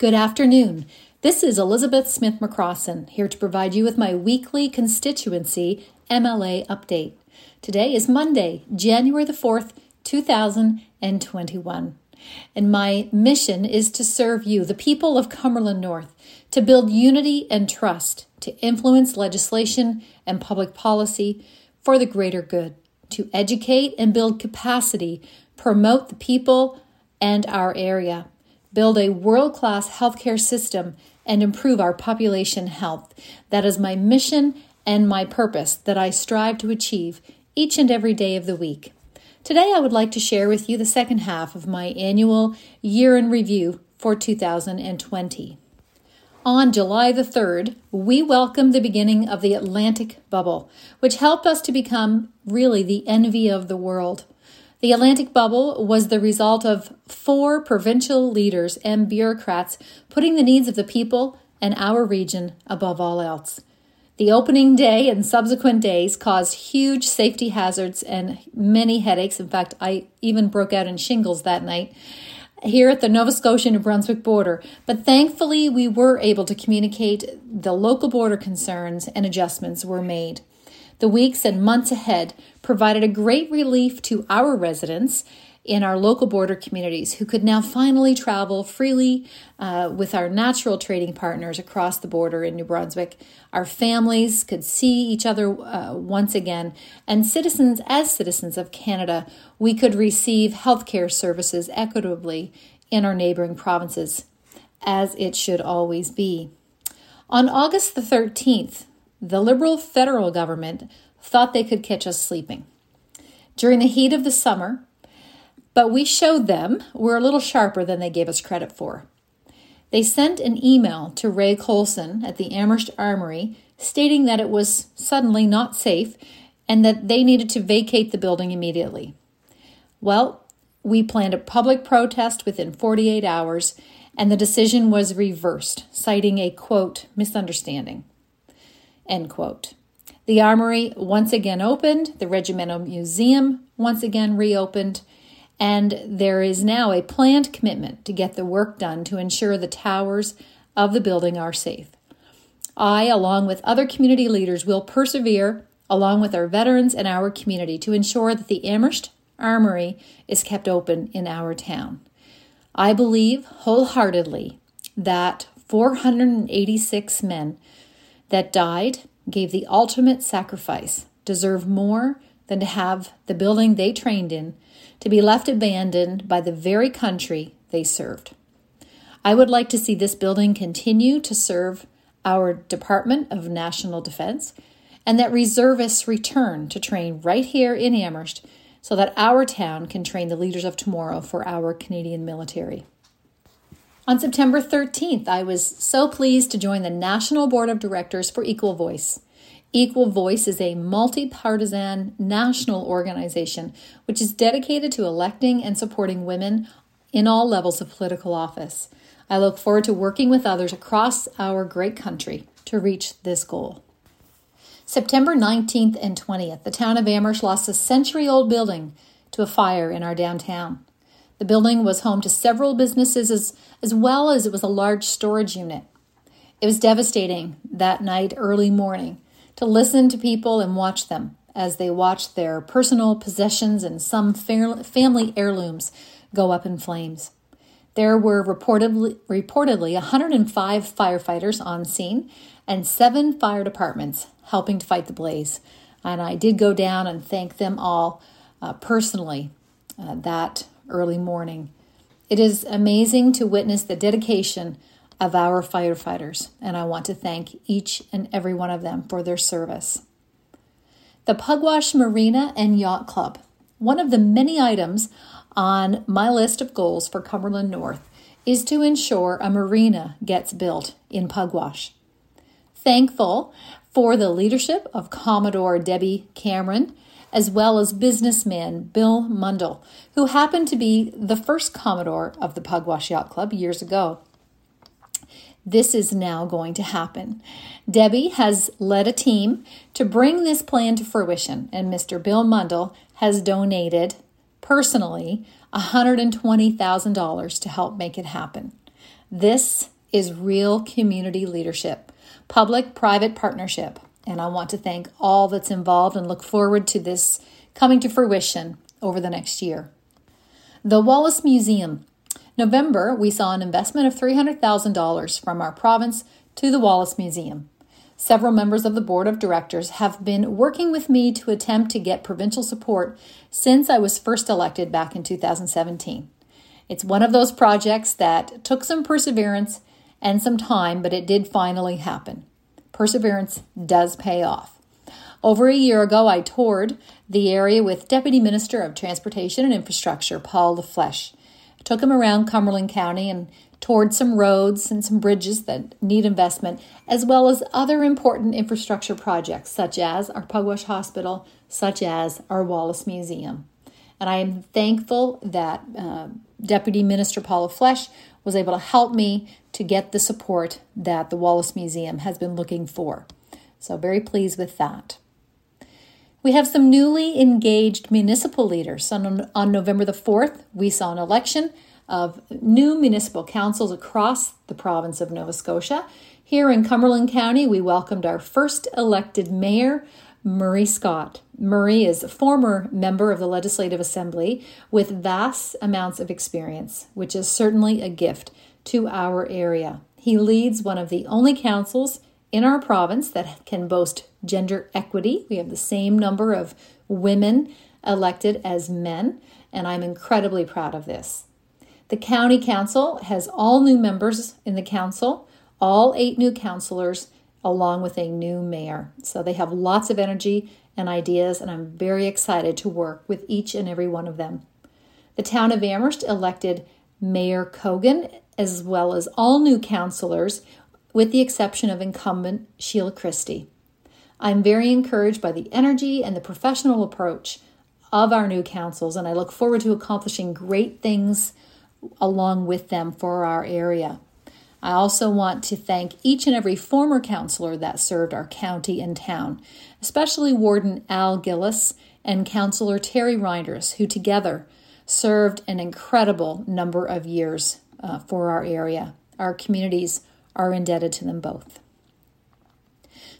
Good afternoon. This is Elizabeth Smith McCrossin here to provide you with my weekly constituency MLA update. Today is Monday, January the 4th, 2021. And my mission is to serve you, the people of Cumberland North, to build unity and trust, to influence legislation and public policy for the greater good, to educate and build capacity, promote the people and our area, build a world class healthcare system, and improve our population health. That is my mission and my purpose that I strive to achieve each and every day of the week. Today, I would like to share with you the second half of my annual year in review for 2020. On July the 3rd, we welcomed the beginning of the Atlantic bubble, which helped us to become really the envy of the world. The Atlantic bubble was the result of four provincial leaders and bureaucrats putting the needs of the people and our region above all else. The opening day and subsequent days caused huge safety hazards and many headaches. In fact, I even broke out in shingles that night here at the Nova Scotia New Brunswick border, but thankfully we were able to communicate the local border concerns and adjustments were made. The weeks and months ahead provided a great relief to our residents in our local border communities who could now finally travel freely uh, with our natural trading partners across the border in New Brunswick. Our families could see each other uh, once again, and citizens, as citizens of Canada, we could receive healthcare services equitably in our neighboring provinces, as it should always be. On August the 13th, the Liberal federal government thought they could catch us sleeping. During the heat of the summer, but we showed them we're a little sharper than they gave us credit for. They sent an email to Ray Colson at the Amherst Armory stating that it was suddenly not safe and that they needed to vacate the building immediately. Well, we planned a public protest within 48 hours, and the decision was reversed, citing a quote, misunderstanding. End quote. The armory once again opened, the Regimental Museum once again reopened, and there is now a planned commitment to get the work done to ensure the towers of the building are safe. I, along with other community leaders, will persevere along with our veterans and our community to ensure that the Amherst Armory is kept open in our town. I believe wholeheartedly that 486 men that died, gave the ultimate sacrifice, deserve more than to have the building they trained in to be left abandoned by the very country they served. I would like to see this building continue to serve our Department of National Defense and that reservists return to train right here in Amherst so that our town can train the leaders of tomorrow for our Canadian military. On September 13th, I was so pleased to join the National Board of Directors for Equal Voice. Equal Voice is a multi partisan national organization which is dedicated to electing and supporting women in all levels of political office. I look forward to working with others across our great country to reach this goal. September 19th and 20th, the town of Amherst lost a century old building to a fire in our downtown. The building was home to several businesses as, as well as it was a large storage unit. It was devastating that night, early morning to listen to people and watch them as they watched their personal possessions and some family heirlooms go up in flames. There were reportedly, reportedly 105 firefighters on scene and seven fire departments helping to fight the blaze. And I did go down and thank them all uh, personally uh, that early morning. It is amazing to witness the dedication of our firefighters, and I want to thank each and every one of them for their service. The Pugwash Marina and Yacht Club, one of the many items on my list of goals for Cumberland North, is to ensure a marina gets built in Pugwash. Thankful for the leadership of Commodore Debbie Cameron, as well as businessman Bill Mundell, who happened to be the first Commodore of the Pugwash Yacht Club years ago this is now going to happen. Debbie has led a team to bring this plan to fruition, and Mr. Bill Mundell has donated personally $120,000 to help make it happen. This is real community leadership, public private partnership. And I want to thank all that's involved and look forward to this coming to fruition over the next year. The Wallace Museum. November, we saw an investment of $300,000 from our province to the Wallace Museum. Several members of the board of directors have been working with me to attempt to get provincial support since I was first elected back in 2017. It's one of those projects that took some perseverance and some time, but it did finally happen. Perseverance does pay off. Over a year ago, I toured the area with Deputy Minister of Transportation and Infrastructure, Paul LaFleche. I took him around Cumberland County and toured some roads and some bridges that need investment, as well as other important infrastructure projects, such as our Pugwash Hospital, such as our Wallace Museum. And I am thankful that uh, Deputy Minister Paul LaFleche was able to help me to get the support that the Wallace Museum has been looking for. So, very pleased with that. We have some newly engaged municipal leaders. On, on November the 4th, we saw an election of new municipal councils across the province of Nova Scotia. Here in Cumberland County, we welcomed our first elected mayor, Murray Scott. Murray is a former member of the Legislative Assembly with vast amounts of experience, which is certainly a gift to our area. He leads one of the only councils in our province that can boast gender equity. We have the same number of women elected as men, and I'm incredibly proud of this. The county council has all new members in the council, all eight new councilors, along with a new mayor. So they have lots of energy and ideas, and I'm very excited to work with each and every one of them. The town of Amherst elected Mayor Kogon as well as all new councilors, with the exception of incumbent Sheila Christie. I'm very encouraged by the energy and the professional approach of our new councils, and I look forward to accomplishing great things along with them for our area. I also want to thank each and every former counselor that served our county and town, especially Warden Al Gillis and Councillor Terry Reinders, who together served an incredible number of years uh, for our area. Our communities are indebted to them both.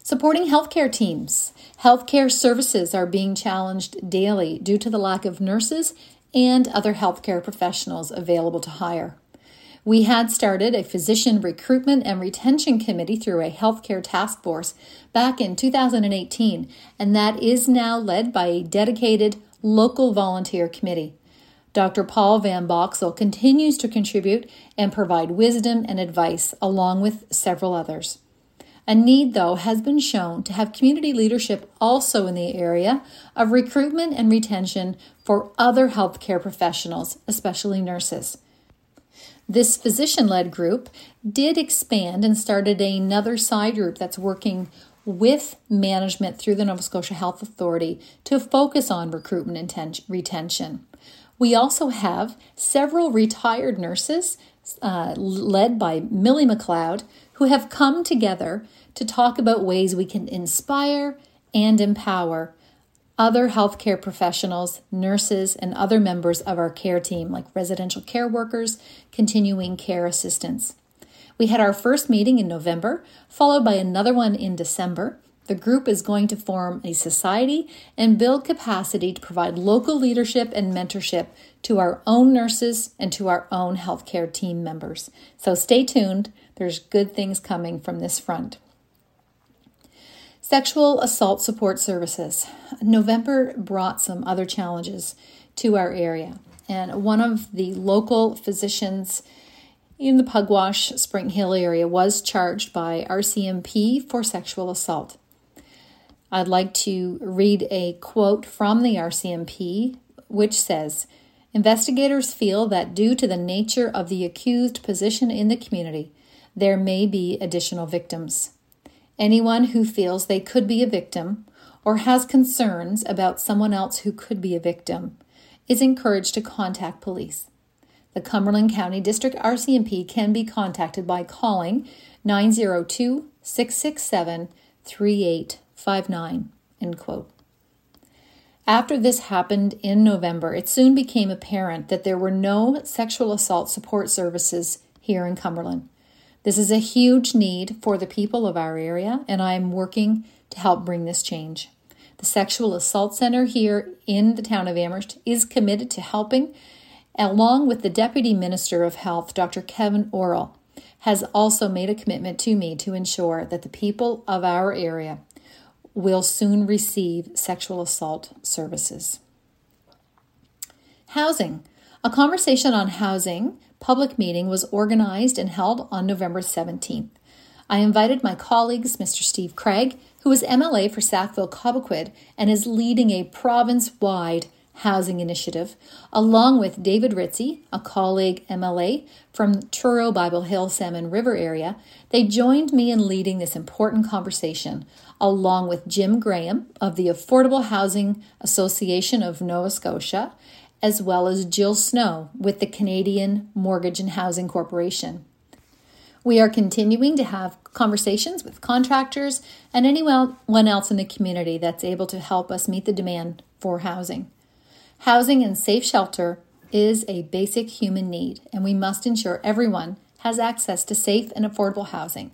Supporting healthcare teams. Healthcare services are being challenged daily due to the lack of nurses and other healthcare professionals available to hire. We had started a physician recruitment and retention committee through a healthcare task force back in 2018, and that is now led by a dedicated local volunteer committee. Dr. Paul Van Boxel continues to contribute and provide wisdom and advice along with several others. A need, though, has been shown to have community leadership also in the area of recruitment and retention for other healthcare professionals, especially nurses. This physician led group did expand and started another side group that's working with management through the Nova Scotia Health Authority to focus on recruitment and retention. We also have several retired nurses uh, led by Millie McLeod who have come together to talk about ways we can inspire and empower other healthcare professionals, nurses, and other members of our care team, like residential care workers, continuing care assistants. We had our first meeting in November, followed by another one in December. The group is going to form a society and build capacity to provide local leadership and mentorship to our own nurses and to our own healthcare team members. So stay tuned, there's good things coming from this front. Sexual assault support services. November brought some other challenges to our area, and one of the local physicians in the Pugwash Springhill area was charged by RCMP for sexual assault. I'd like to read a quote from the RCMP, which says Investigators feel that due to the nature of the accused position in the community, there may be additional victims. Anyone who feels they could be a victim or has concerns about someone else who could be a victim is encouraged to contact police. The Cumberland County District RCMP can be contacted by calling 902 667 3859. End quote. After this happened in November, it soon became apparent that there were no sexual assault support services here in Cumberland. This is a huge need for the people of our area, and I am working to help bring this change. The Sexual Assault Center here in the town of Amherst is committed to helping, along with the Deputy Minister of Health, Dr. Kevin Orrell, has also made a commitment to me to ensure that the people of our area will soon receive sexual assault services. Housing. A conversation on housing public meeting was organized and held on November 17th. I invited my colleagues, Mr. Steve Craig, who is MLA for Sackville Cobequid and is leading a province wide housing initiative, along with David Ritcey, a colleague MLA from Truro Bible Hill Salmon River area. They joined me in leading this important conversation, along with Jim Graham of the Affordable Housing Association of Nova Scotia, as well as Jill Snow with the Canadian Mortgage and Housing Corporation. We are continuing to have conversations with contractors and anyone else in the community that's able to help us meet the demand for housing. Housing and safe shelter is a basic human need, and we must ensure everyone has access to safe and affordable housing.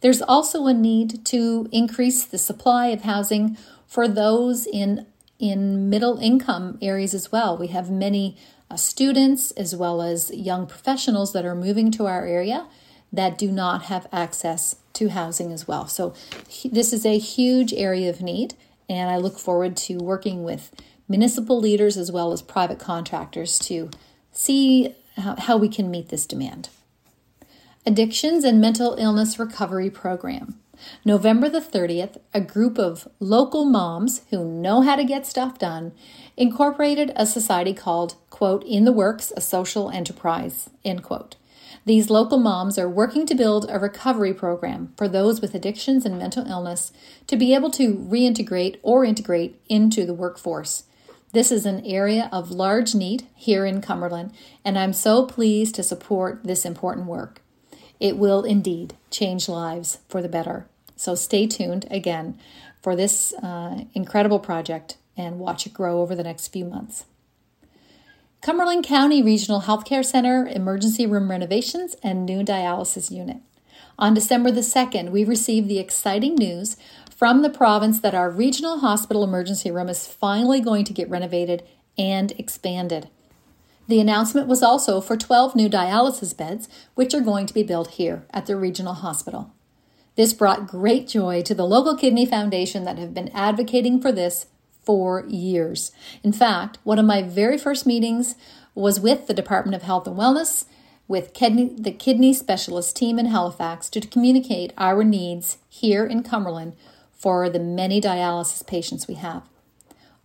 There's also a need to increase the supply of housing for those in in middle income areas as well. We have many uh, students as well as young professionals that are moving to our area that do not have access to housing as well. So, this is a huge area of need, and I look forward to working with municipal leaders as well as private contractors to see how, how we can meet this demand. Addictions and Mental Illness Recovery Program. November the 30th, a group of local moms who know how to get stuff done incorporated a society called, quote, In the Works, a social enterprise, end quote. These local moms are working to build a recovery program for those with addictions and mental illness to be able to reintegrate or integrate into the workforce. This is an area of large need here in Cumberland, and I'm so pleased to support this important work. It will indeed change lives for the better. So stay tuned again for this uh, incredible project and watch it grow over the next few months. Cumberland County Regional Healthcare Center emergency room renovations and new dialysis unit. On December the 2nd, we received the exciting news from the province that our regional hospital emergency room is finally going to get renovated and expanded. The announcement was also for 12 new dialysis beds, which are going to be built here at the regional hospital. This brought great joy to the local kidney foundation that have been advocating for this for years. In fact, one of my very first meetings was with the Department of Health and Wellness, with kidney, the kidney specialist team in Halifax to communicate our needs here in Cumberland for the many dialysis patients we have.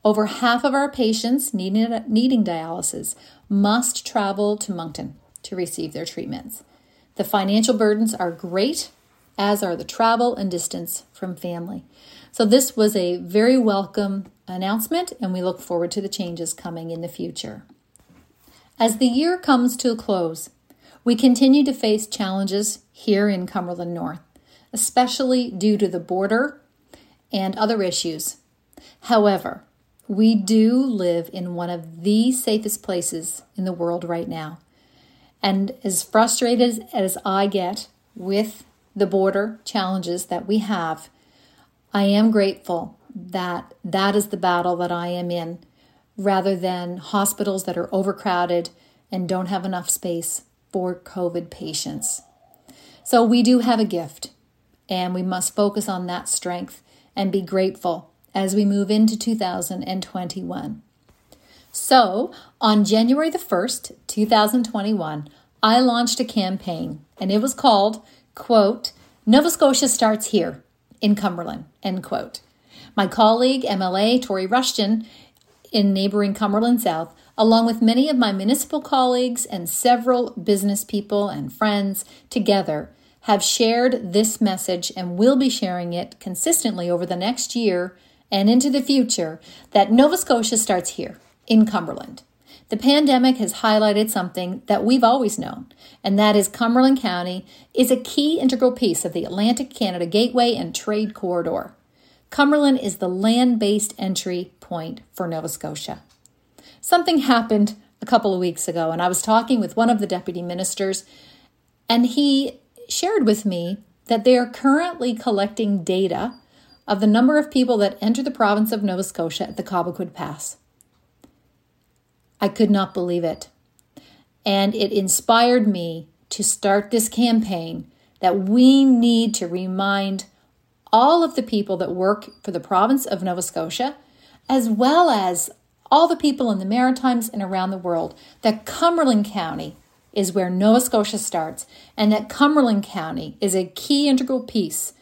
Over half of our patients needing, needing dialysis must travel to Moncton to receive their treatments. The financial burdens are great, as are the travel and distance from family. So, this was a very welcome announcement, and we look forward to the changes coming in the future. As the year comes to a close, we continue to face challenges here in Cumberland North, especially due to the border and other issues. However, we do live in one of the safest places in the world right now. And as frustrated as I get with the border challenges that we have, I am grateful that that is the battle that I am in rather than hospitals that are overcrowded and don't have enough space for COVID patients. So we do have a gift, and we must focus on that strength and be grateful as we move into 2021. So, on January the 1st, 2021, I launched a campaign and it was called, quote, Nova Scotia starts here in Cumberland, end quote. My colleague, MLA Tory Rushton, in neighboring Cumberland South, along with many of my municipal colleagues and several business people and friends, together have shared this message and will be sharing it consistently over the next year and into the future that Nova Scotia starts here in Cumberland. The pandemic has highlighted something that we've always known, and that is Cumberland County is a key integral piece of the Atlantic Canada Gateway and Trade Corridor. Cumberland is the land based entry point for Nova Scotia. Something happened a couple of weeks ago, and I was talking with one of the deputy ministers And he shared with me that they are currently collecting data of the number of people that enter the province of Nova Scotia at the Cobequid Pass. I could not believe it. And it inspired me to start this campaign that we need to remind all of the people that work for the province of Nova Scotia, as well as all the people in the Maritimes and around the world, that Cumberland County is where Nova Scotia starts, and that Cumberland County is a key integral piece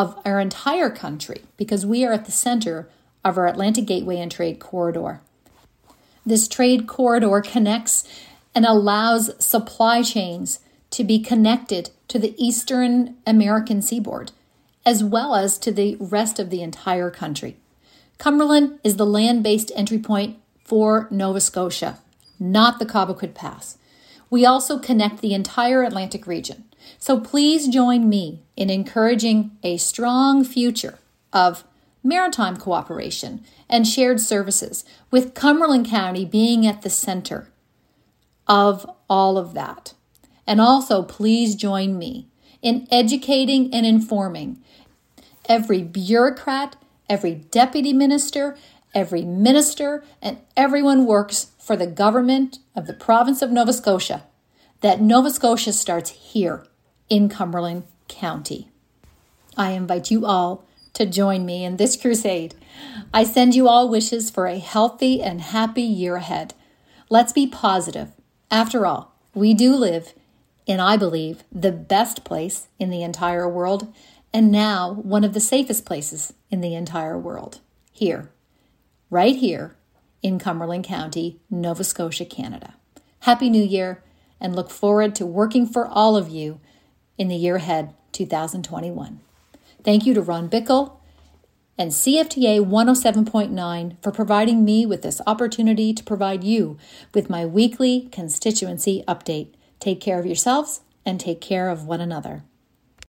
of our entire country because we are at the center of our Atlantic Gateway and Trade Corridor. This trade corridor connects and allows supply chains to be connected to the Eastern American seaboard, as well as to the rest of the entire country. Cumberland is the land based entry point for Nova Scotia, not the Cobequid Pass. We also connect the entire Atlantic region. So please join me in encouraging a strong future of maritime cooperation and shared services, with Cumberland County being at the center of all of that. And also, please join me in educating and informing every bureaucrat, every deputy minister, every minister, and everyone works for the government of the province of Nova Scotia that Nova Scotia starts here in Cumberland County. I invite you all to join me in this crusade. I send you all wishes for a healthy and happy year ahead. Let's be positive. After all, we do live in, I believe, the best place in the entire world, and now one of the safest places in the entire world. Here, right here in Cumberland County, Nova Scotia, Canada. Happy New Year, and look forward to working for all of you in the year ahead, 2021. Thank you to Ron Bickle and CFTA 107.9 for providing me with this opportunity to provide you with my weekly constituency update. Take care of yourselves and take care of one another.